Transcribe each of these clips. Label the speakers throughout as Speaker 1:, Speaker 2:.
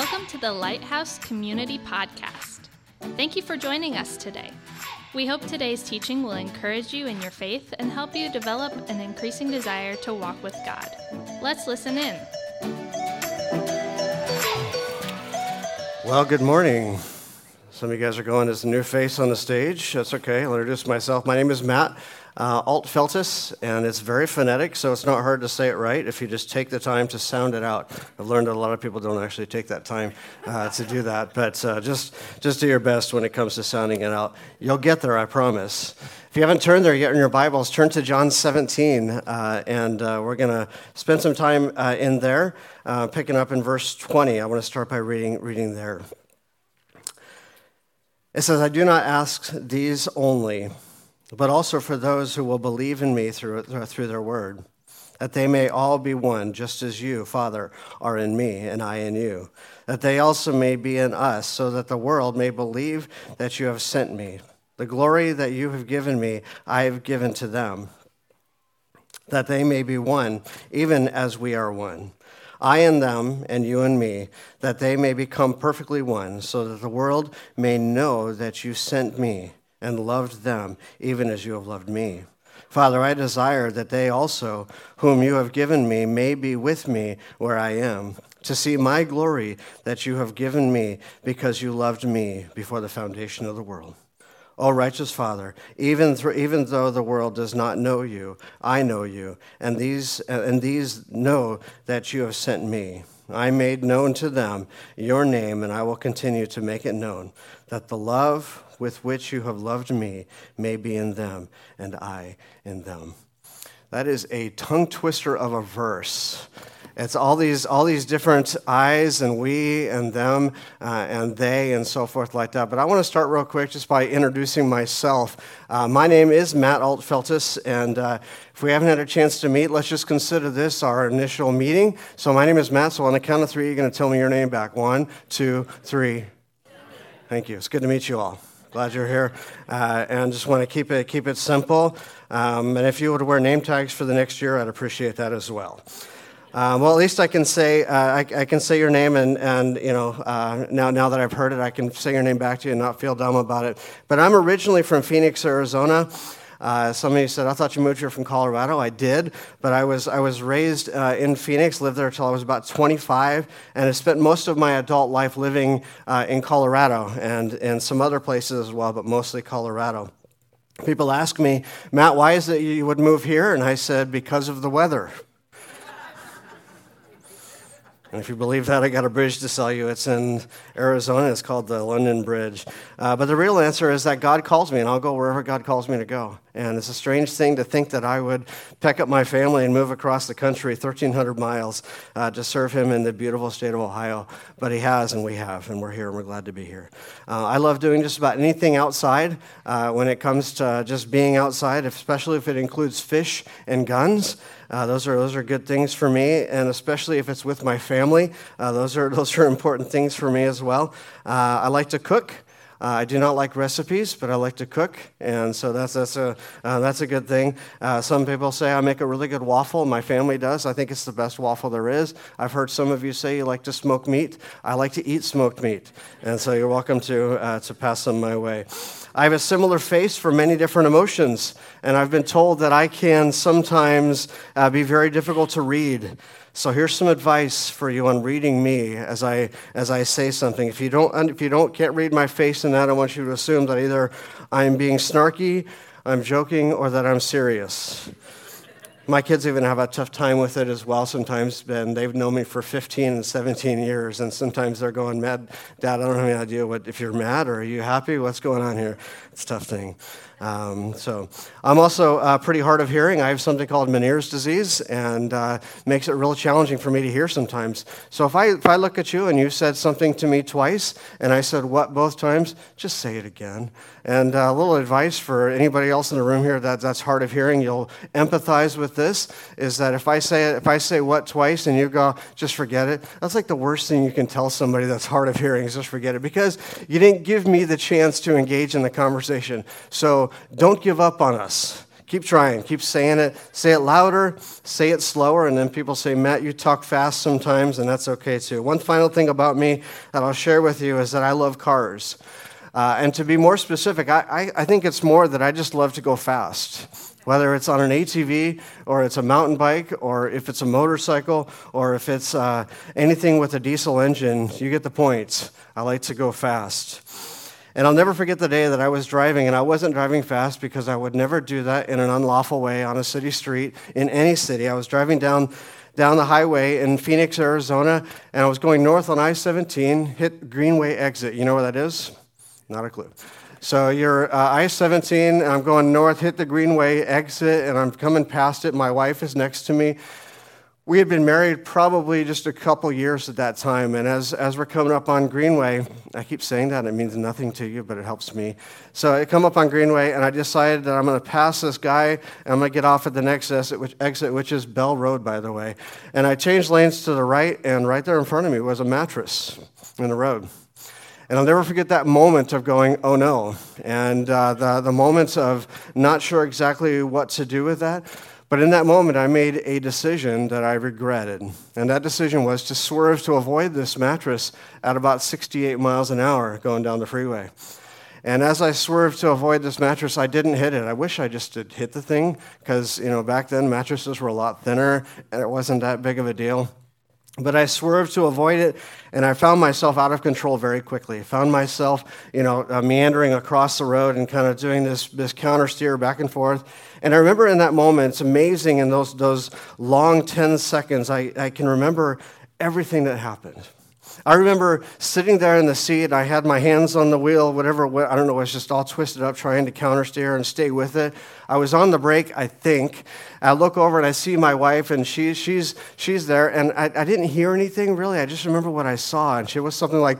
Speaker 1: Welcome to the Lighthouse Community Podcast. Thank you for joining us today. We hope today's teaching will encourage you in your faith and help you develop an increasing desire to walk with God. Let's listen in.
Speaker 2: Well, good morning. Some of you guys are going as a new face on the stage. That's okay. I'll introduce myself. My name is Matt uh, Altfeltis, and it's very phonetic, so it's not hard to say it right if you just take the time to sound it out. I've learned that a lot of people don't actually take that time uh, to do that, but uh, just, just do your best when it comes to sounding it out. You'll get there, I promise. If you haven't turned there yet in your Bibles, turn to John 17, uh, and uh, we're going to spend some time uh, in there, picking up in verse 20. I want to start by reading, reading there. It says, I do not ask these only, but also for those who will believe in me through, through their word, that they may all be one, just as you, Father, are in me and I in you, that they also may be in us, so that the world may believe that you have sent me. The glory that you have given me, I have given to them, that they may be one, even as we are one. I and them, and you and me, that they may become perfectly one, so that the world may know that you sent me and loved them, even as you have loved me. Father, I desire that they also, whom you have given me, may be with me where I am, to see my glory that you have given me because you loved me before the foundation of the world. O righteous Father, even, through, even though the world does not know you, I know you, and these, and these know that you have sent me. I made known to them your name, and I will continue to make it known, that the love with which you have loved me may be in them, and I in them. That is a tongue twister of a verse. It's all these, all these different I's and we and them uh, and they and so forth like that. But I want to start real quick just by introducing myself. Uh, my name is Matt Altfeltis, and uh, if we haven't had a chance to meet, let's just consider this our initial meeting. So my name is Matt, so on the count of three, you're going to tell me your name back. One, two, three. Thank you. It's good to meet you all. Glad you're here. Uh, and just want to keep it, keep it simple. Um, and if you would wear name tags for the next year, I'd appreciate that as well. Uh, well, at least I can say uh, I, I, can say your name, and, and you know uh, now now that I've heard it, I can say your name back to you and not feel dumb about it. But I'm originally from Phoenix, Arizona. Uh, somebody said, "I thought you moved here from Colorado." I did, but I was I was raised uh, in Phoenix, lived there until I was about 25, and I spent most of my adult life living uh, in Colorado and and some other places as well, but mostly Colorado. People ask me, Matt, why is it you would move here? And I said, because of the weather. And if you believe that, I got a bridge to sell you. It's in Arizona. It's called the London Bridge. Uh, but the real answer is that God calls me, and I'll go wherever God calls me to go. And it's a strange thing to think that I would pack up my family and move across the country 1,300 miles uh, to serve Him in the beautiful state of Ohio. But He has, and we have, and we're here, and we're glad to be here. Uh, I love doing just about anything outside uh, when it comes to just being outside, especially if it includes fish and guns. Uh, those are those are good things for me, and especially if it's with my family, uh, those are those are important things for me as well. Uh, I like to cook. Uh, I do not like recipes, but I like to cook, and so that's that's a uh, that's a good thing. Uh, some people say I make a really good waffle. My family does. I think it's the best waffle there is. I've heard some of you say you like to smoke meat. I like to eat smoked meat, and so you're welcome to to pass some my way. I have a similar face for many different emotions, and I've been told that I can sometimes uh, be very difficult to read. So here's some advice for you on reading me as I as I say something. If you don't if you don't can't read my face in that, I want you to assume that either I'm being snarky, I'm joking, or that I'm serious. My kids even have a tough time with it as well sometimes, and they've known me for 15 and 17 years, and sometimes they're going, Mad, Dad, I don't have any idea what, if you're mad or are you happy? What's going on here? It's a tough thing. Um, so I'm also uh, pretty hard of hearing. I have something called Meniere's disease, and uh, makes it real challenging for me to hear sometimes. So if I if I look at you and you said something to me twice, and I said what both times, just say it again. And a little advice for anybody else in the room here that that's hard of hearing, you'll empathize with this. Is that if I say if I say what twice and you go just forget it, that's like the worst thing you can tell somebody that's hard of hearing is just forget it because you didn't give me the chance to engage in the conversation. So don't give up on us. Keep trying, keep saying it. Say it louder, say it slower, and then people say, Matt, you talk fast sometimes, and that's okay too. One final thing about me that I'll share with you is that I love cars. Uh, and to be more specific, I, I, I think it's more that I just love to go fast whether it's on an ATV or it's a mountain bike or if it's a motorcycle or if it's uh, anything with a diesel engine, you get the point. I like to go fast. And I'll never forget the day that I was driving, and I wasn't driving fast because I would never do that in an unlawful way on a city street in any city. I was driving down down the highway in Phoenix, Arizona, and I was going north on I 17, hit Greenway exit. You know where that is? Not a clue. So you're uh, I 17, I'm going north, hit the Greenway exit, and I'm coming past it. My wife is next to me. We had been married probably just a couple years at that time, and as, as we're coming up on Greenway, I keep saying that, it means nothing to you, but it helps me. So I come up on Greenway, and I decided that I'm going to pass this guy, and I'm going to get off at the next exit which, exit, which is Bell Road, by the way. And I changed lanes to the right, and right there in front of me was a mattress in the road. And I'll never forget that moment of going, oh no, and uh, the, the moments of not sure exactly what to do with that. But in that moment, I made a decision that I regretted. And that decision was to swerve to avoid this mattress at about 68 miles an hour going down the freeway. And as I swerved to avoid this mattress, I didn't hit it. I wish I just had hit the thing because, you know, back then mattresses were a lot thinner and it wasn't that big of a deal. But I swerved to avoid it, and I found myself out of control very quickly. I found myself, you know, uh, meandering across the road and kind of doing this, this counter steer back and forth. And I remember in that moment, it's amazing in those, those long 10 seconds, I, I can remember everything that happened. I remember sitting there in the seat. And I had my hands on the wheel, whatever. I don't know. It was just all twisted up, trying to countersteer and stay with it. I was on the brake, I think. I look over and I see my wife, and she, she's she's there. And I, I didn't hear anything really. I just remember what I saw, and she was something like,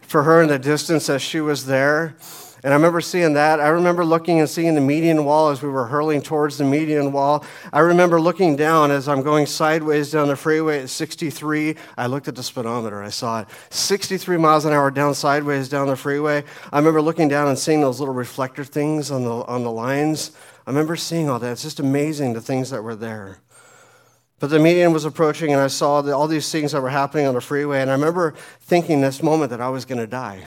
Speaker 2: for her in the distance as she was there. And I remember seeing that. I remember looking and seeing the median wall as we were hurling towards the median wall. I remember looking down as I'm going sideways down the freeway at 63. I looked at the speedometer. I saw it 63 miles an hour down sideways down the freeway. I remember looking down and seeing those little reflector things on the, on the lines. I remember seeing all that. It's just amazing the things that were there. But the median was approaching, and I saw all these things that were happening on the freeway. And I remember thinking this moment that I was going to die.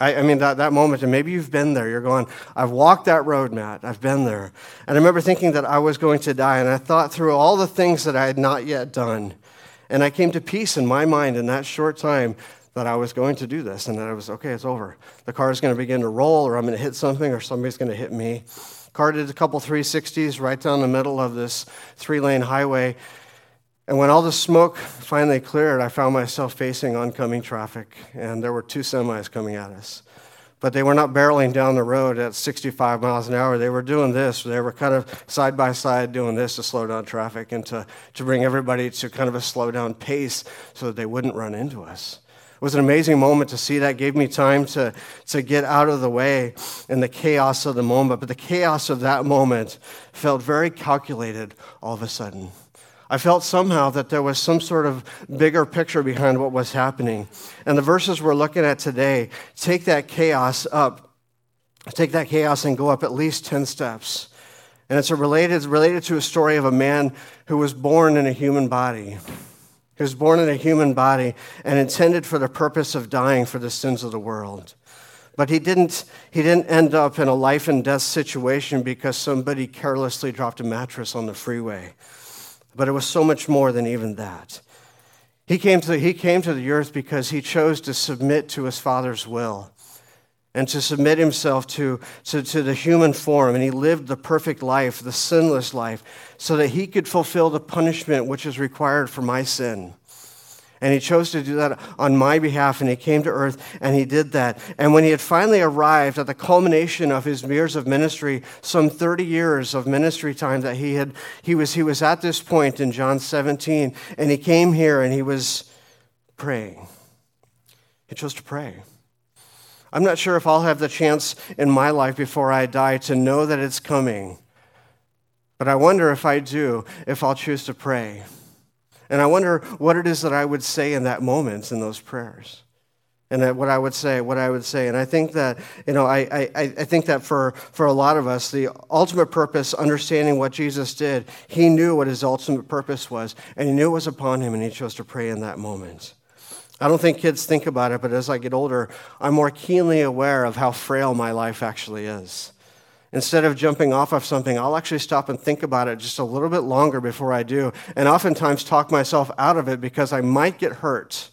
Speaker 2: I, I, mean, that, that moment, and maybe you've been there. You're going, I've walked that road, Matt. I've been there. And I remember thinking that I was going to die, and I thought through all the things that I had not yet done. And I came to peace in my mind in that short time that I was going to do this, and that I was, okay, it's over. The car is going to begin to roll, or I'm going to hit something, or somebody's going to hit me. Car did a couple 360s right down the middle of this three lane highway. And when all the smoke finally cleared, I found myself facing oncoming traffic, and there were two semis coming at us. But they were not barreling down the road at 65 miles an hour. They were doing this. They were kind of side by side doing this to slow down traffic and to, to bring everybody to kind of a slow down pace so that they wouldn't run into us. It was an amazing moment to see that. It Gave me time to, to get out of the way in the chaos of the moment. But the chaos of that moment felt very calculated all of a sudden. I felt somehow that there was some sort of bigger picture behind what was happening. And the verses we're looking at today take that chaos up, take that chaos and go up at least 10 steps. And it's related, related to a story of a man who was born in a human body. He was born in a human body and intended for the purpose of dying for the sins of the world. But he didn't, he didn't end up in a life and death situation because somebody carelessly dropped a mattress on the freeway but it was so much more than even that. He came, to, he came to the earth because he chose to submit to his Father's will and to submit himself to, to, to the human form. And he lived the perfect life, the sinless life, so that he could fulfill the punishment which is required for my sin. And he chose to do that on my behalf, and he came to earth and he did that. And when he had finally arrived at the culmination of his years of ministry, some 30 years of ministry time that he had, he was, he was at this point in John 17, and he came here and he was praying. He chose to pray. I'm not sure if I'll have the chance in my life before I die to know that it's coming, but I wonder if I do, if I'll choose to pray. And I wonder what it is that I would say in that moment in those prayers. and what I would say, what I would say. And I think that, you know, I, I, I think that for, for a lot of us, the ultimate purpose, understanding what Jesus did, he knew what his ultimate purpose was, and he knew it was upon him, and he chose to pray in that moment. I don't think kids think about it, but as I get older, I'm more keenly aware of how frail my life actually is. Instead of jumping off of something, I'll actually stop and think about it just a little bit longer before I do, and oftentimes talk myself out of it because I might get hurt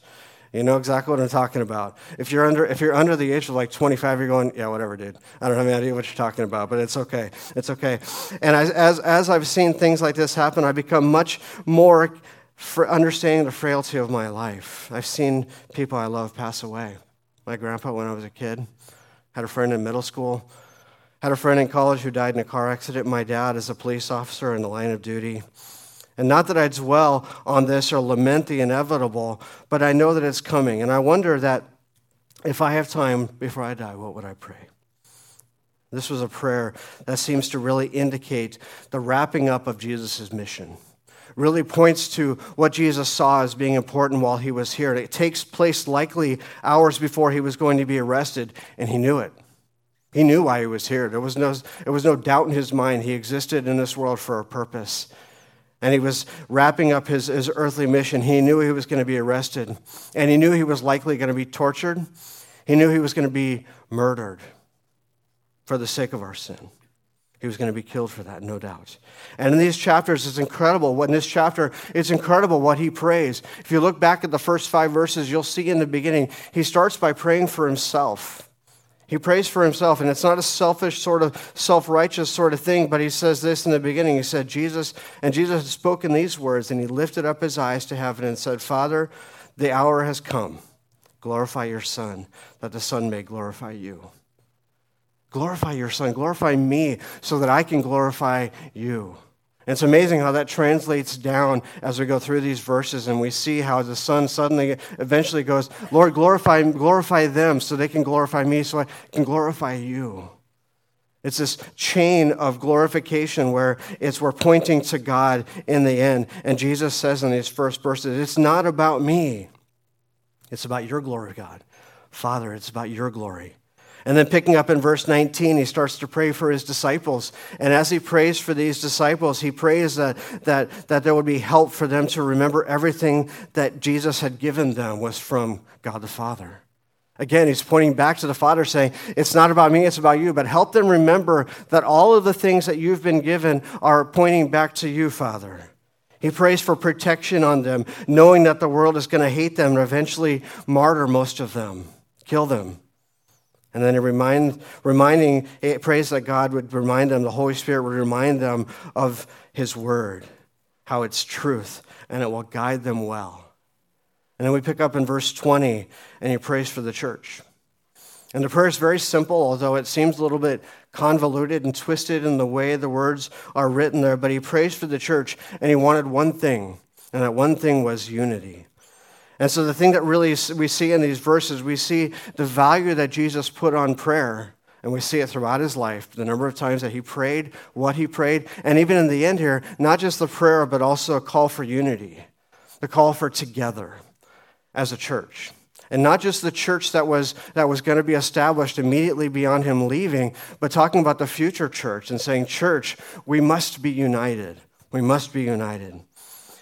Speaker 2: you know exactly what I'm talking about. If you're under, if you're under the age of like 25, you're going, yeah, whatever, dude. I don't have any idea what you're talking about, but it's okay. It's okay. And as, as, as I've seen things like this happen, I become much more for understanding the frailty of my life. I've seen people I love pass away. My grandpa, when I was a kid, had a friend in middle school, had a friend in college who died in a car accident. My dad is a police officer in the line of duty. And not that I dwell on this or lament the inevitable, but I know that it's coming. And I wonder that if I have time before I die, what would I pray? This was a prayer that seems to really indicate the wrapping up of Jesus' mission. Really points to what Jesus saw as being important while he was here. It takes place likely hours before he was going to be arrested, and he knew it. He knew why he was here. There was no, there was no doubt in his mind. He existed in this world for a purpose and he was wrapping up his, his earthly mission. He knew he was going to be arrested, and he knew he was likely going to be tortured. He knew he was going to be murdered for the sake of our sin. He was going to be killed for that, no doubt. And in these chapters, it's incredible. In this chapter, it's incredible what he prays. If you look back at the first five verses, you'll see in the beginning, he starts by praying for himself. He prays for himself, and it's not a selfish, sort of self righteous sort of thing, but he says this in the beginning. He said, Jesus, and Jesus had spoken these words, and he lifted up his eyes to heaven and said, Father, the hour has come. Glorify your Son, that the Son may glorify you. Glorify your Son, glorify me, so that I can glorify you. And it's amazing how that translates down as we go through these verses and we see how the son suddenly eventually goes, Lord, glorify, glorify them so they can glorify me so I can glorify you. It's this chain of glorification where it's we're pointing to God in the end. And Jesus says in these first verses, it's not about me. It's about your glory, God. Father, it's about your glory. And then picking up in verse 19, he starts to pray for his disciples. And as he prays for these disciples, he prays that, that, that there would be help for them to remember everything that Jesus had given them was from God the Father. Again, he's pointing back to the Father, saying, It's not about me, it's about you. But help them remember that all of the things that you've been given are pointing back to you, Father. He prays for protection on them, knowing that the world is going to hate them and eventually martyr most of them, kill them. And then it remind, reminding, it prays that God would remind them, the Holy Spirit would remind them of His Word, how it's truth, and it will guide them well. And then we pick up in verse 20, and he prays for the church. And the prayer is very simple, although it seems a little bit convoluted and twisted in the way the words are written there. But he prays for the church, and he wanted one thing, and that one thing was unity. And so, the thing that really we see in these verses, we see the value that Jesus put on prayer. And we see it throughout his life, the number of times that he prayed, what he prayed, and even in the end here, not just the prayer, but also a call for unity, the call for together as a church. And not just the church that was, that was going to be established immediately beyond him leaving, but talking about the future church and saying, Church, we must be united. We must be united.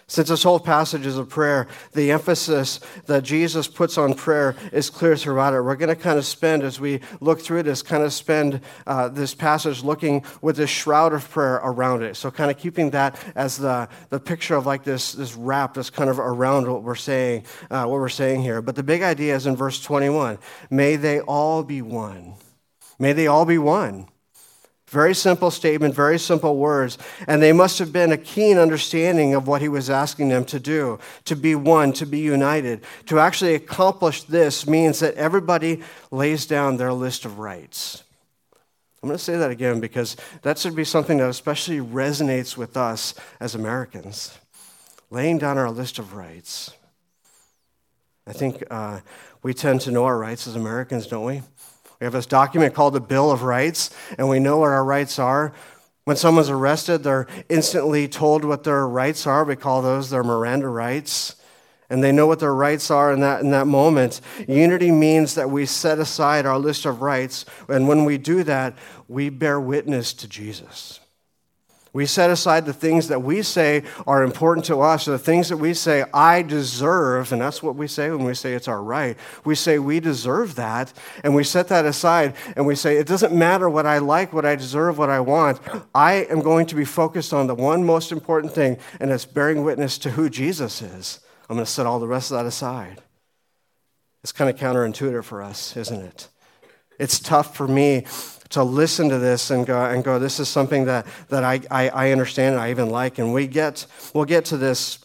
Speaker 2: Since this whole passage is a prayer, the emphasis that Jesus puts on prayer is clear throughout it. We're going to kind of spend, as we look through this, kind of spend uh, this passage looking with this shroud of prayer around it. So, kind of keeping that as the, the picture of like this, this wrap that's kind of around what we're saying, uh, what we're saying here. But the big idea is in verse 21 May they all be one. May they all be one. Very simple statement, very simple words. And they must have been a keen understanding of what he was asking them to do to be one, to be united. To actually accomplish this means that everybody lays down their list of rights. I'm going to say that again because that should be something that especially resonates with us as Americans. Laying down our list of rights. I think uh, we tend to know our rights as Americans, don't we? We have this document called the Bill of Rights, and we know what our rights are. When someone's arrested, they're instantly told what their rights are. We call those their Miranda rights. and they know what their rights are in that, in that moment. Unity means that we set aside our list of rights, and when we do that, we bear witness to Jesus. We set aside the things that we say are important to us, the things that we say, I deserve, and that's what we say when we say it's our right. We say we deserve that, and we set that aside, and we say, it doesn't matter what I like, what I deserve, what I want. I am going to be focused on the one most important thing, and it's bearing witness to who Jesus is. I'm going to set all the rest of that aside. It's kind of counterintuitive for us, isn't it? It's tough for me to listen to this and go, and go this is something that, that I, I, I understand and I even like. And we get, we'll get to this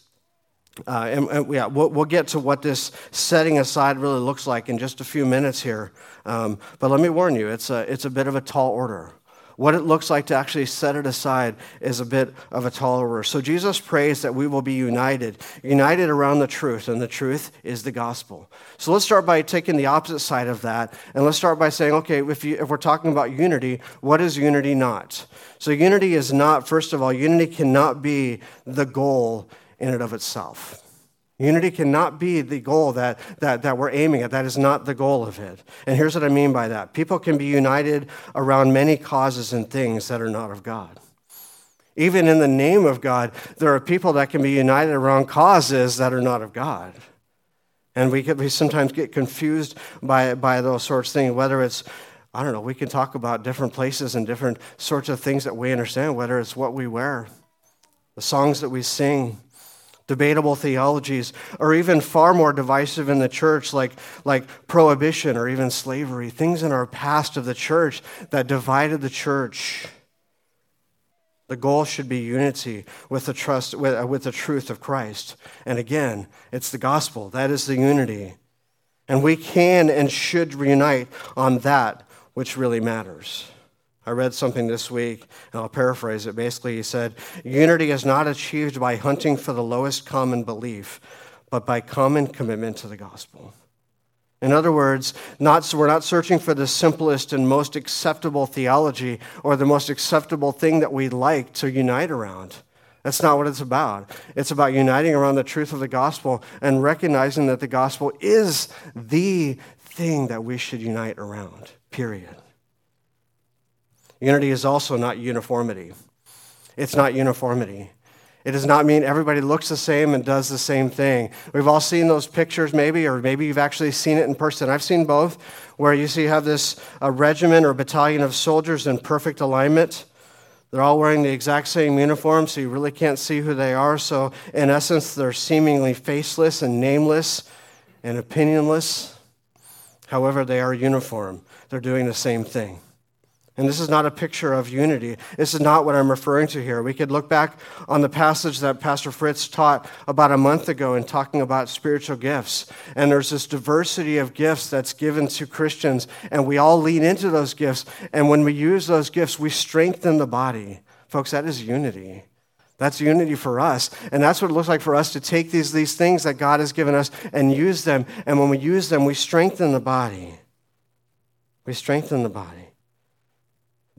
Speaker 2: uh, and, and, yeah, we'll, we'll, get to what this setting aside really looks like in just a few minutes here. Um, but let me warn you, it's a, it's a bit of a tall order. What it looks like to actually set it aside is a bit of a tall order. So Jesus prays that we will be united, united around the truth, and the truth is the gospel. So let's start by taking the opposite side of that, and let's start by saying, okay, if, you, if we're talking about unity, what is unity not? So unity is not, first of all, unity cannot be the goal in and of itself. Unity cannot be the goal that, that, that we're aiming at. That is not the goal of it. And here's what I mean by that people can be united around many causes and things that are not of God. Even in the name of God, there are people that can be united around causes that are not of God. And we, we sometimes get confused by, by those sorts of things, whether it's I don't know, we can talk about different places and different sorts of things that we understand, whether it's what we wear, the songs that we sing, debatable theologies, or even far more divisive in the church, like, like prohibition or even slavery, things in our past of the church that divided the church. The goal should be unity with the trust with, uh, with the truth of Christ. And again, it's the gospel. That is the unity. And we can and should reunite on that which really matters. I read something this week, and I'll paraphrase it. Basically, he said, Unity is not achieved by hunting for the lowest common belief, but by common commitment to the gospel. In other words, not, we're not searching for the simplest and most acceptable theology or the most acceptable thing that we like to unite around. That's not what it's about. It's about uniting around the truth of the gospel and recognizing that the gospel is the thing that we should unite around, period. Unity is also not uniformity. It's not uniformity. It does not mean everybody looks the same and does the same thing. We've all seen those pictures, maybe, or maybe you've actually seen it in person. I've seen both, where you see you have this a regiment or battalion of soldiers in perfect alignment. They're all wearing the exact same uniform, so you really can't see who they are. So, in essence, they're seemingly faceless and nameless and opinionless. However, they are uniform, they're doing the same thing. And this is not a picture of unity. This is not what I'm referring to here. We could look back on the passage that Pastor Fritz taught about a month ago in talking about spiritual gifts. And there's this diversity of gifts that's given to Christians, and we all lean into those gifts. And when we use those gifts, we strengthen the body. Folks, that is unity. That's unity for us. And that's what it looks like for us to take these, these things that God has given us and use them. And when we use them, we strengthen the body. We strengthen the body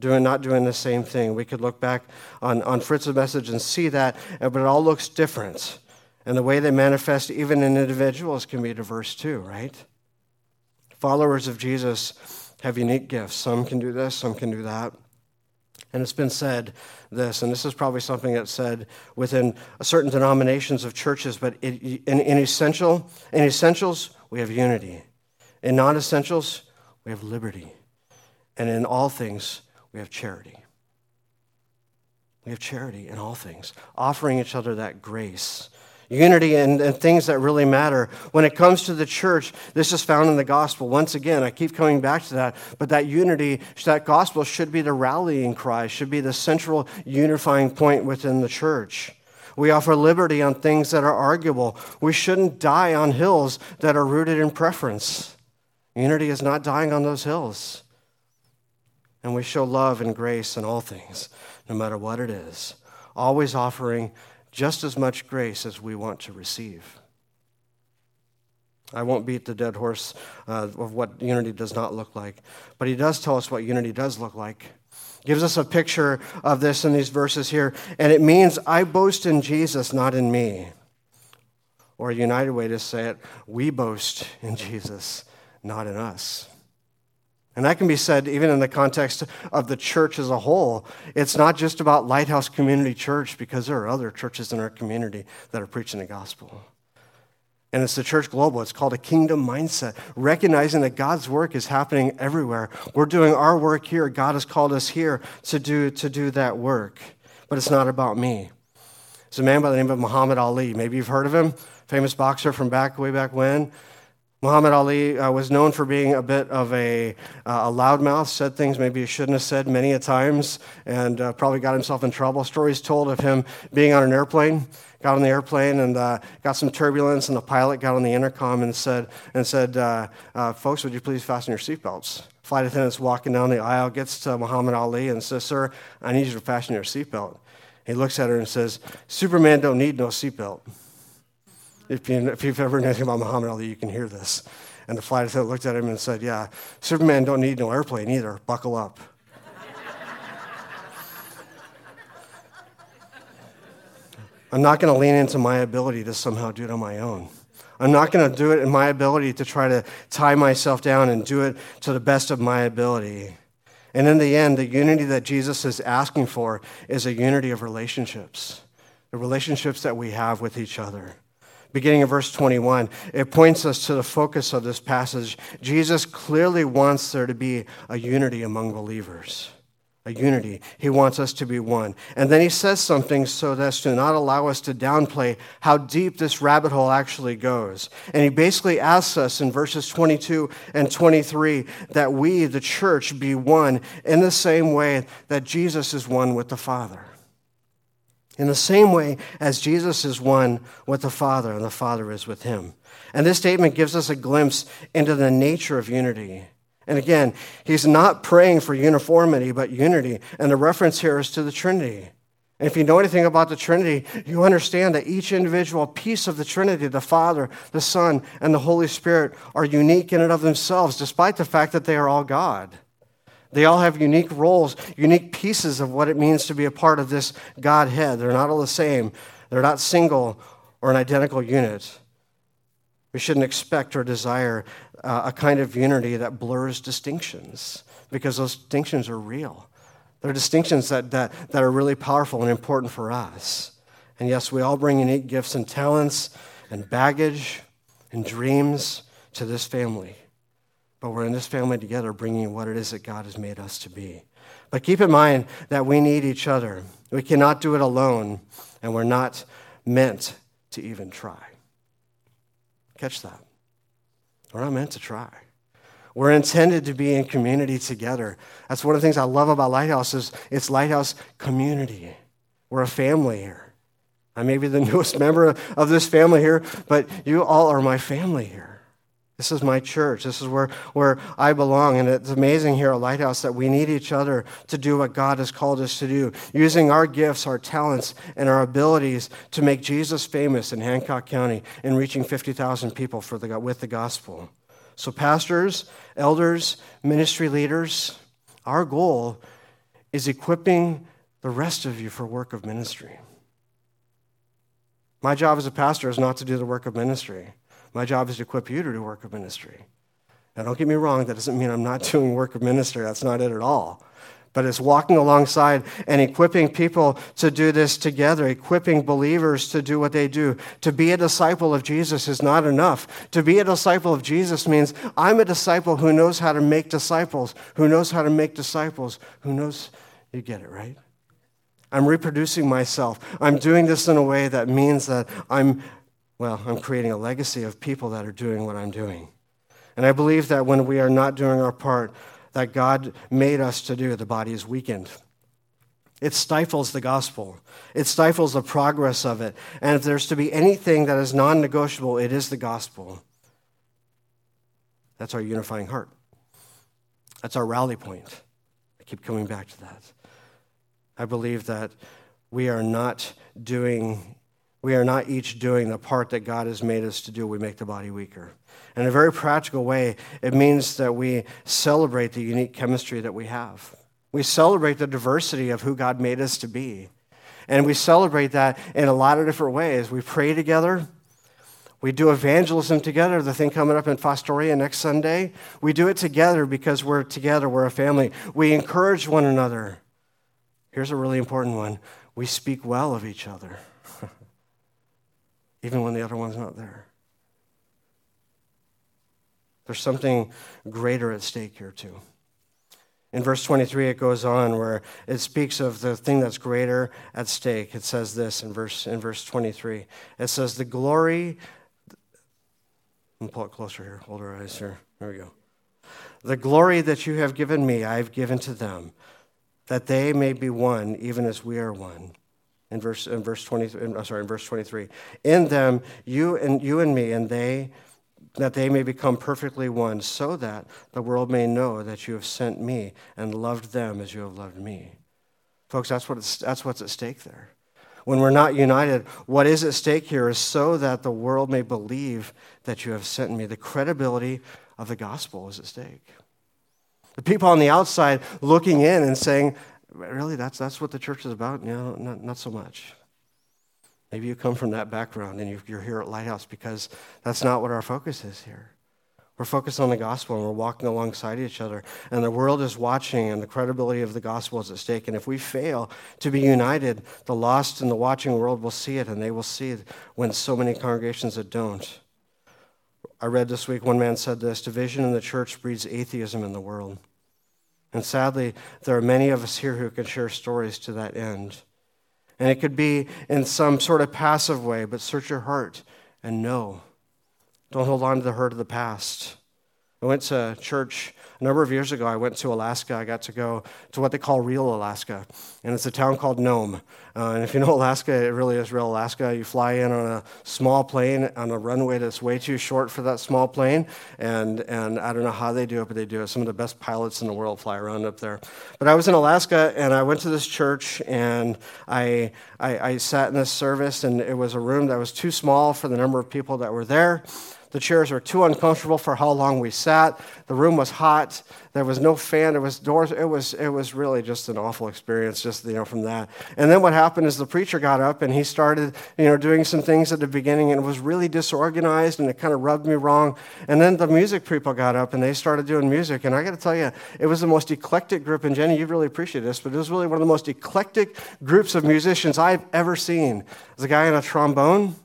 Speaker 2: doing not doing the same thing. We could look back on, on Fritz's message and see that, uh, but it all looks different. And the way they manifest, even in individuals, can be diverse too, right? Followers of Jesus have unique gifts. Some can do this, some can do that. And it's been said this, and this is probably something that's said within certain denominations of churches, but in, in, essential, in essentials, we have unity. In non essentials, we have liberty. And in all things, we have charity. We have charity in all things, offering each other that grace, unity, and, and things that really matter. When it comes to the church, this is found in the gospel. Once again, I keep coming back to that, but that unity, that gospel should be the rallying cry, should be the central unifying point within the church. We offer liberty on things that are arguable. We shouldn't die on hills that are rooted in preference. Unity is not dying on those hills. And we show love and grace in all things, no matter what it is, always offering just as much grace as we want to receive. I won't beat the dead horse uh, of what unity does not look like, but he does tell us what unity does look like. Gives us a picture of this in these verses here, and it means I boast in Jesus, not in me. Or a united way to say it, we boast in Jesus, not in us. And that can be said even in the context of the church as a whole. It's not just about Lighthouse Community Church because there are other churches in our community that are preaching the gospel. And it's the church global. It's called a kingdom mindset, recognizing that God's work is happening everywhere. We're doing our work here. God has called us here to do, to do that work. But it's not about me. It's a man by the name of Muhammad Ali. Maybe you've heard of him, famous boxer from back way back when. Muhammad Ali uh, was known for being a bit of a, uh, a loudmouth, said things maybe he shouldn't have said many a times, and uh, probably got himself in trouble. Stories told of him being on an airplane, got on the airplane and uh, got some turbulence, and the pilot got on the intercom and said, and said uh, uh, Folks, would you please fasten your seatbelts? Flight attendant's walking down the aisle, gets to Muhammad Ali and says, Sir, I need you to fasten your seatbelt. He looks at her and says, Superman don't need no seatbelt. If, you, you've ever known anything about Muhammad Ali, you can hear this. And the flight attendant looked at him and said, Yeah, Superman don't need no airplane either. Buckle up. I'm not going to lean into my ability to somehow do it on my own. I'm not going to do it in my ability to try to tie myself down and do it to the best of my ability. And in the end, the unity that Jesus is asking for is a unity of relationships, the relationships that we have with each other beginning of verse 21, it points us to the focus of this passage. Jesus clearly wants there to be a unity among believers. A unity. He wants us to be one. And then he says something so as to not allow us to downplay how deep this rabbit hole actually goes. And he basically asks us in verses 22 and 23 that we, the church, be one in the same way that Jesus is one with the Father. In the same way as Jesus is one with the Father and the Father is with him. And this statement gives us a glimpse into the nature of unity. And again, he's not praying for uniformity, but unity. And the reference here is to the Trinity. And if you know anything about the Trinity, you understand that each individual piece of the Trinity, the Father, the Son, and the Holy Spirit, are unique in and of themselves, despite the fact that they are all God. They all have unique roles, unique pieces of what it means to be a part of this Godhead. They're not all the same, they're not single or an identical unit. We shouldn't expect or desire uh, a kind of unity that blurs distinctions because those distinctions are real. They're distinctions that, that, that are really powerful and important for us. And yes, we all bring unique gifts and talents and baggage and dreams to this family but we're in this family together bringing what it is that God has made us to be. But keep in mind that we need each other. We cannot do it alone, and we're not meant to even try. Catch that. We're not meant to try. We're intended to be in community together. That's one of the things I love about Lighthouse is it's Lighthouse community. We're a family here. I may be the newest member of this family here, but you all are my family here. This is my church. This is where, where I belong. And it's amazing here at Lighthouse that we need each other to do what God has called us to do, using our gifts, our talents, and our abilities to make Jesus famous in Hancock County and reaching 50,000 people for the, with the gospel. So, pastors, elders, ministry leaders, our goal is equipping the rest of you for work of ministry. My job as a pastor is not to do the work of ministry. My job is to equip you to do work of ministry. Now, don't get me wrong, that doesn't mean I'm not doing work of ministry. That's not it at all. But it's walking alongside and equipping people to do this together, equipping believers to do what they do. To be a disciple of Jesus is not enough. To be a disciple of Jesus means I'm a disciple who knows how to make disciples, who knows how to make disciples, who knows, you get it, right? I'm reproducing myself. I'm doing this in a way that means that I'm well, I'm creating a legacy of people that are doing what I'm doing. And I believe that when we are not doing our part that God made us to do, the body is weakened. It stifles the gospel. It stifles the progress of it. And if there's to be anything that is non negotiable, it is the gospel. That's our unifying heart. That's our rally point. I keep coming back to that. I believe that we are not doing we are not each doing the part that God has made us to do. We make the body weaker. In a very practical way, it means that we celebrate the unique chemistry that we have. We celebrate the diversity of who God made us to be. And we celebrate that in a lot of different ways. We pray together, We do evangelism together, the thing coming up in Fostoria next Sunday. We do it together because we're together, we're a family. We encourage one another. Here's a really important one we speak well of each other, even when the other one's not there. There's something greater at stake here, too. In verse 23, it goes on where it speaks of the thing that's greater at stake. It says this in verse, in verse 23. It says, The glory. Let me pull it closer here. Hold our eyes here. There we go. The glory that you have given me, I have given to them, that they may be one, even as we are one. In verse, in verse 23, I'm sorry, in verse 23. In them, you and you and me, and they that they may become perfectly one, so that the world may know that you have sent me and loved them as you have loved me. Folks, that's, what that's what's at stake there. When we're not united, what is at stake here is so that the world may believe that you have sent me. The credibility of the gospel is at stake. The people on the outside looking in and saying, really, that's, that's what the church is about? No, not, not so much. Maybe you come from that background and you're here at Lighthouse because that's not what our focus is here. We're focused on the gospel and we're walking alongside each other. And the world is watching, and the credibility of the gospel is at stake. And if we fail to be united, the lost and the watching world will see it, and they will see it when so many congregations that don't. I read this week one man said this division in the church breeds atheism in the world. And sadly, there are many of us here who can share stories to that end. And it could be in some sort of passive way, but search your heart and know. Don't hold on to the hurt of the past. I went to church a number of years ago. I went to Alaska. I got to go to what they call real Alaska, and it's a town called Nome. Uh, and if you know Alaska, it really is real Alaska. You fly in on a small plane on a runway that's way too short for that small plane, and, and I don't know how they do it, but they do it. Some of the best pilots in the world fly around up there. But I was in Alaska, and I went to this church, and I, I, I sat in this service, and it was a room that was too small for the number of people that were there. The chairs were too uncomfortable for how long we sat. The room was hot. There was no fan. There was doors. It was, it was really just an awful experience, just you know, from that. And then what happened is the preacher got up and he started, you know, doing some things at the beginning and it was really disorganized and it kind of rubbed me wrong. And then the music people got up and they started doing music. And I got to tell you, it was the most eclectic group. And Jenny, you really appreciate this, but it was really one of the most eclectic groups of musicians I've ever seen. There's a guy in a trombone.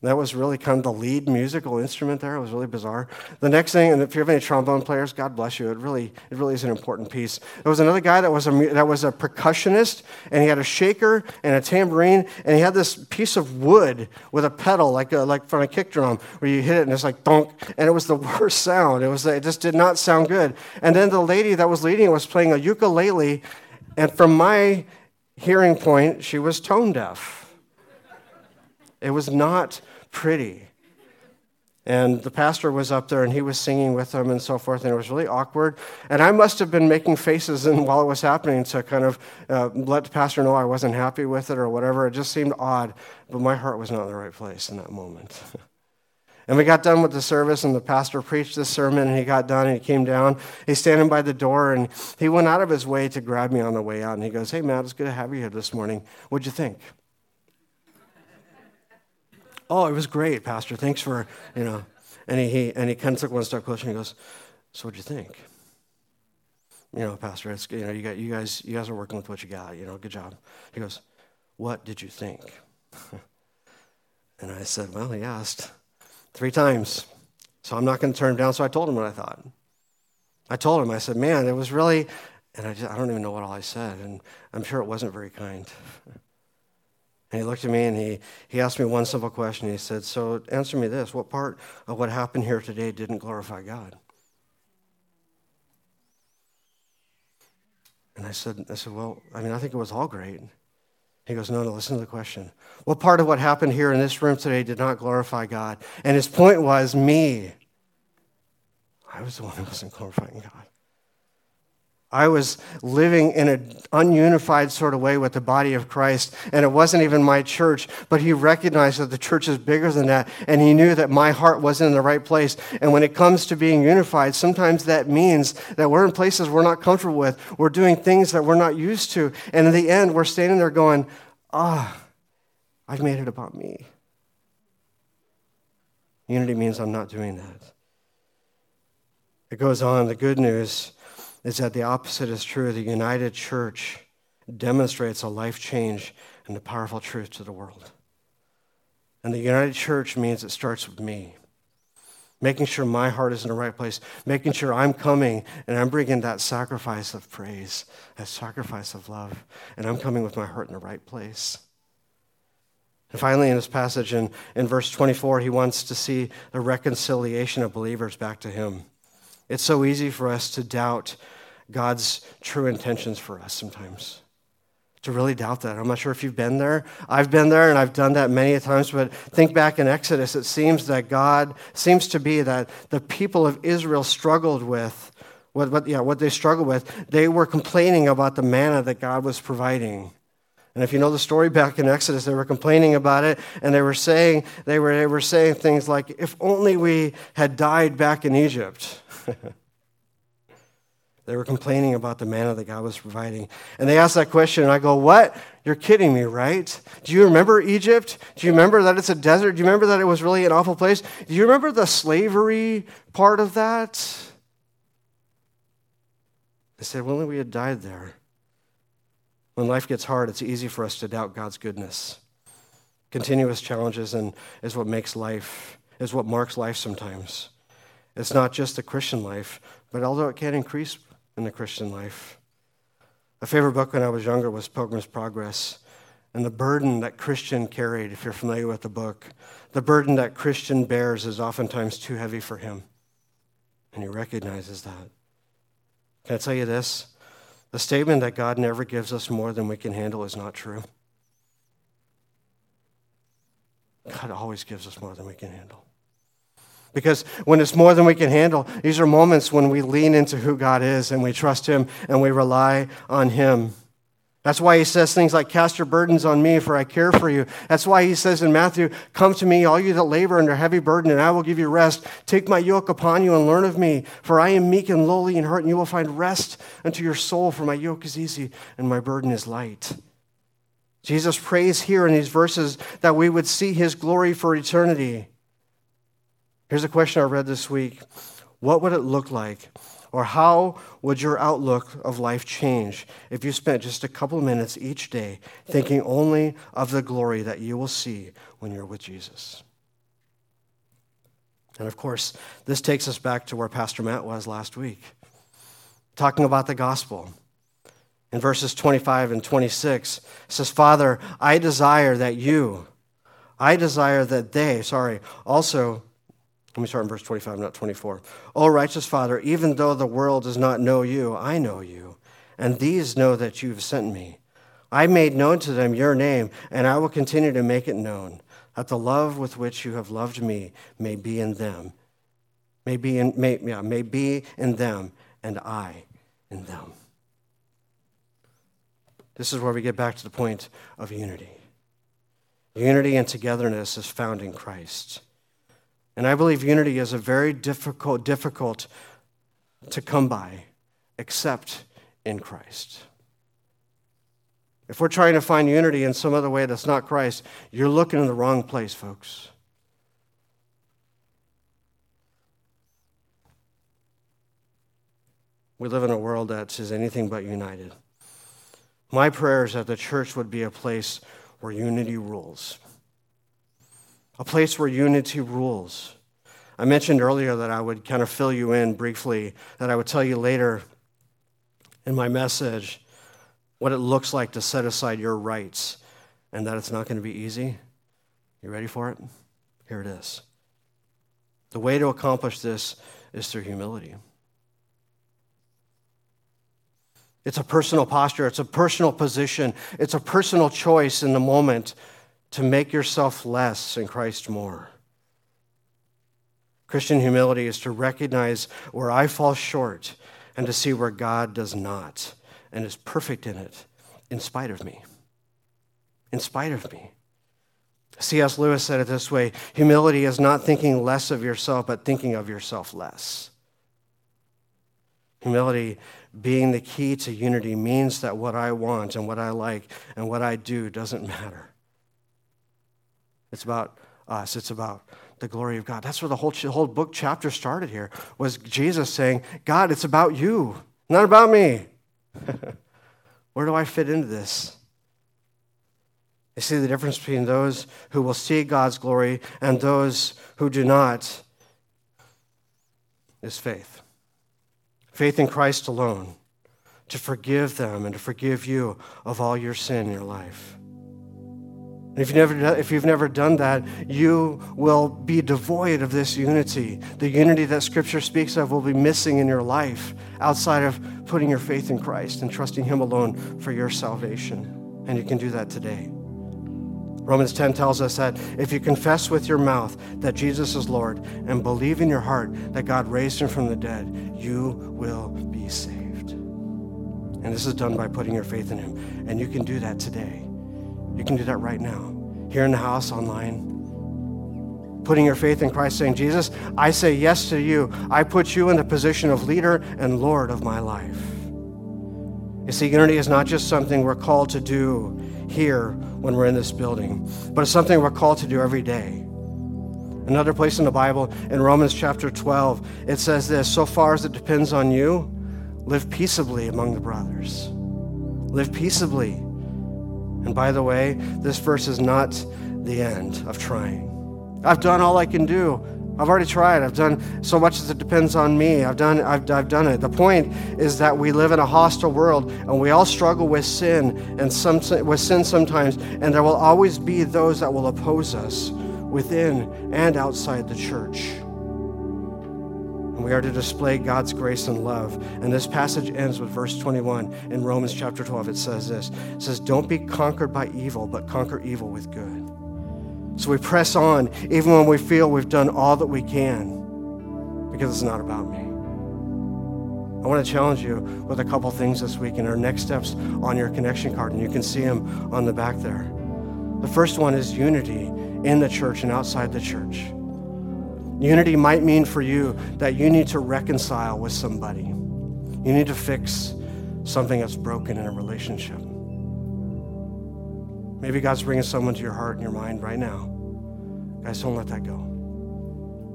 Speaker 2: That was really kind of the lead musical instrument there. It was really bizarre. The next thing, and if you have any trombone players, God bless you. It really, it really is an important piece. There was another guy that was a that was a percussionist, and he had a shaker and a tambourine, and he had this piece of wood with a pedal, like a, like from a kick drum, where you hit it and it's like donk, and it was the worst sound. It was it just did not sound good. And then the lady that was leading was playing a ukulele, and from my hearing point, she was tone deaf. It was not pretty. And the pastor was up there and he was singing with them and so forth, and it was really awkward. And I must have been making faces and while it was happening to kind of uh, let the pastor know I wasn't happy with it or whatever. It just seemed odd, but my heart was not in the right place in that moment. and we got done with the service, and the pastor preached the sermon, and he got done, and he came down. He's standing by the door, and he went out of his way to grab me on the way out, and he goes, Hey, Matt, it's good to have you here this morning. What'd you think? Oh, it was great, Pastor. Thanks for, you know. And he, and he kind of took one step closer and he goes, So what'd you think? You know, Pastor, it's you know, you got you guys you guys are working with what you got, you know, good job. He goes, What did you think? and I said, Well, he asked three times. So I'm not going to turn him down. So I told him what I thought. I told him, I said, Man, it was really, and I, just, I don't even know what all I said. And I'm sure it wasn't very kind. And he looked at me and he, he asked me one simple question. He said, So answer me this what part of what happened here today didn't glorify God? And I said, I said, Well, I mean, I think it was all great. He goes, No, no, listen to the question. What part of what happened here in this room today did not glorify God? And his point was me. I was the one who wasn't glorifying God. I was living in an ununified sort of way with the body of Christ, and it wasn't even my church, but he recognized that the church is bigger than that, and he knew that my heart wasn't in the right place. And when it comes to being unified, sometimes that means that we're in places we're not comfortable with, we're doing things that we're not used to, and in the end, we're standing there going, Ah, oh, I've made it about me. Unity means I'm not doing that. It goes on. The good news is that the opposite is true. The united church demonstrates a life change and a powerful truth to the world. And the united church means it starts with me. Making sure my heart is in the right place, making sure I'm coming and I'm bringing that sacrifice of praise, that sacrifice of love, and I'm coming with my heart in the right place. And finally, in this passage, in, in verse 24, he wants to see the reconciliation of believers back to him. It's so easy for us to doubt God's true intentions for us sometimes. To really doubt that. I'm not sure if you've been there. I've been there and I've done that many times, but think back in Exodus, it seems that God seems to be that the people of Israel struggled with what, what, yeah, what they struggled with. They were complaining about the manna that God was providing. And if you know the story back in Exodus, they were complaining about it, and they were saying they were, they were saying things like, "If only we had died back in Egypt." they were complaining about the manna that God was providing, and they asked that question, and I go, "What? You're kidding me, right? Do you remember Egypt? Do you remember that it's a desert? Do you remember that it was really an awful place? Do you remember the slavery part of that?" They said, "Well, we had died there." When life gets hard, it's easy for us to doubt God's goodness. Continuous challenges and is what makes life, is what marks life sometimes. It's not just the Christian life, but although it can increase in the Christian life. A favorite book when I was younger was Pilgrim's Progress. And the burden that Christian carried, if you're familiar with the book, the burden that Christian bears is oftentimes too heavy for him. And he recognizes that. Can I tell you this? The statement that God never gives us more than we can handle is not true. God always gives us more than we can handle. Because when it's more than we can handle, these are moments when we lean into who God is and we trust Him and we rely on Him. That's why he says things like, Cast your burdens on me, for I care for you. That's why he says in Matthew, Come to me, all you that labor under heavy burden, and I will give you rest. Take my yoke upon you and learn of me, for I am meek and lowly in heart, and you will find rest unto your soul, for my yoke is easy and my burden is light. Jesus prays here in these verses that we would see his glory for eternity. Here's a question I read this week What would it look like or how would your outlook of life change if you spent just a couple minutes each day thinking only of the glory that you will see when you're with Jesus? And of course, this takes us back to where Pastor Matt was last week, talking about the gospel. In verses 25 and 26, it says, Father, I desire that you, I desire that they, sorry, also let me start in verse 25, not 24. O righteous Father, even though the world does not know you, I know you, and these know that you have sent me. I made known to them your name, and I will continue to make it known, that the love with which you have loved me may be in them, may be in, may, yeah, may be in them, and I in them. This is where we get back to the point of unity. Unity and togetherness is found in Christ. And I believe unity is a very difficult, difficult to come by, except in Christ. If we're trying to find unity in some other way that's not Christ, you're looking in the wrong place, folks. We live in a world that is anything but united. My prayer is that the church would be a place where unity rules a place where unity rules. I mentioned earlier that I would kind of fill you in briefly, that I would tell you later in my message what it looks like to set aside your rights and that it's not going to be easy. You ready for it? Here it is. The way to accomplish this is through humility. It's a personal posture, it's a personal position, it's a personal choice in the moment to make yourself less and Christ more. Christian humility is to recognize where I fall short and to see where God does not and is perfect in it, in spite of me. In spite of me. C.S. Lewis said it this way humility is not thinking less of yourself, but thinking of yourself less. Humility being the key to unity means that what I want and what I like and what I do doesn't matter. It's about us. It's about the glory of God. That's where the whole, whole book chapter started here, was Jesus saying, God, it's about you, not about me. where do I fit into this? You see the difference between those who will see God's glory and those who do not is faith. Faith in Christ alone to forgive them and to forgive you of all your sin in your life. And if, you never, if you've never done that, you will be devoid of this unity. The unity that Scripture speaks of will be missing in your life outside of putting your faith in Christ and trusting Him alone for your salvation. And you can do that today. Romans 10 tells us that if you confess with your mouth that Jesus is Lord and believe in your heart that God raised him from the dead, you will be saved. And this is done by putting your faith in him. And you can do that today. You can do that right now, here in the house, online. Putting your faith in Christ, saying, Jesus, I say yes to you. I put you in the position of leader and Lord of my life. You see, unity is not just something we're called to do here when we're in this building, but it's something we're called to do every day. Another place in the Bible, in Romans chapter 12, it says this So far as it depends on you, live peaceably among the brothers. Live peaceably and by the way, this verse is not the end of trying. I've done all I can do. I've already tried. I've done so much as it depends on me. I've done, I've, I've done it. The point is that we live in a hostile world and we all struggle with sin and some, with sin sometimes, and there will always be those that will oppose us within and outside the church we are to display God's grace and love. And this passage ends with verse 21 in Romans chapter 12. It says this It says, Don't be conquered by evil, but conquer evil with good. So we press on even when we feel we've done all that we can because it's not about me. I want to challenge you with a couple things this week and our next steps on your connection card, and you can see them on the back there. The first one is unity in the church and outside the church. Unity might mean for you that you need to reconcile with somebody. You need to fix something that's broken in a relationship. Maybe God's bringing someone to your heart and your mind right now. Guys, don't let that go.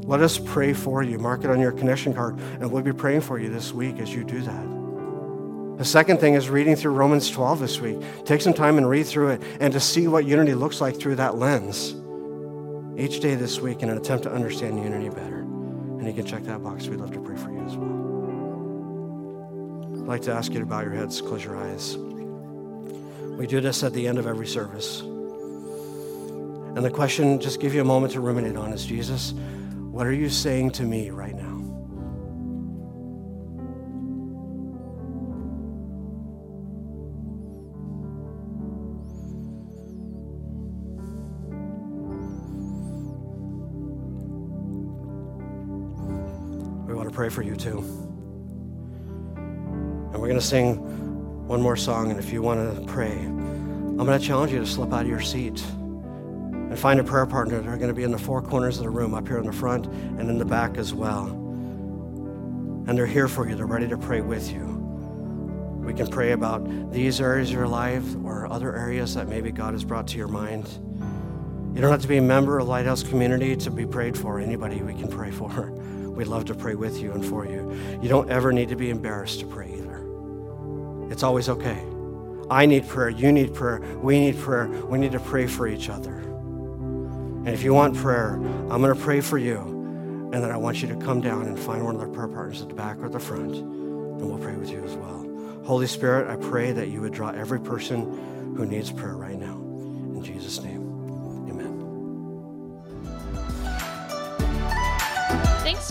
Speaker 2: Let us pray for you. Mark it on your connection card, and we'll be praying for you this week as you do that. The second thing is reading through Romans 12 this week. Take some time and read through it and to see what unity looks like through that lens each day this week in an attempt to understand unity better. And you can check that box. We'd love to pray for you as well. I'd like to ask you to bow your heads, close your eyes. We do this at the end of every service. And the question, just give you a moment to ruminate on, is Jesus, what are you saying to me right now? Pray for you too. And we're going to sing one more song. And if you want to pray, I'm going to challenge you to slip out of your seat and find a prayer partner. They're going to be in the four corners of the room, up here in the front and in the back as well. And they're here for you, they're ready to pray with you. We can pray about these areas of your life or other areas that maybe God has brought to your mind. You don't have to be a member of Lighthouse Community to be prayed for. Anybody we can pray for. We'd love to pray with you and for you. You don't ever need to be embarrassed to pray either. It's always okay. I need prayer. You need prayer. We need prayer. We need to pray for each other. And if you want prayer, I'm going to pray for you. And then I want you to come down and find one of the prayer partners at the back or the front, and we'll pray with you as well. Holy Spirit, I pray that you would draw every person who needs prayer right now. In Jesus' name.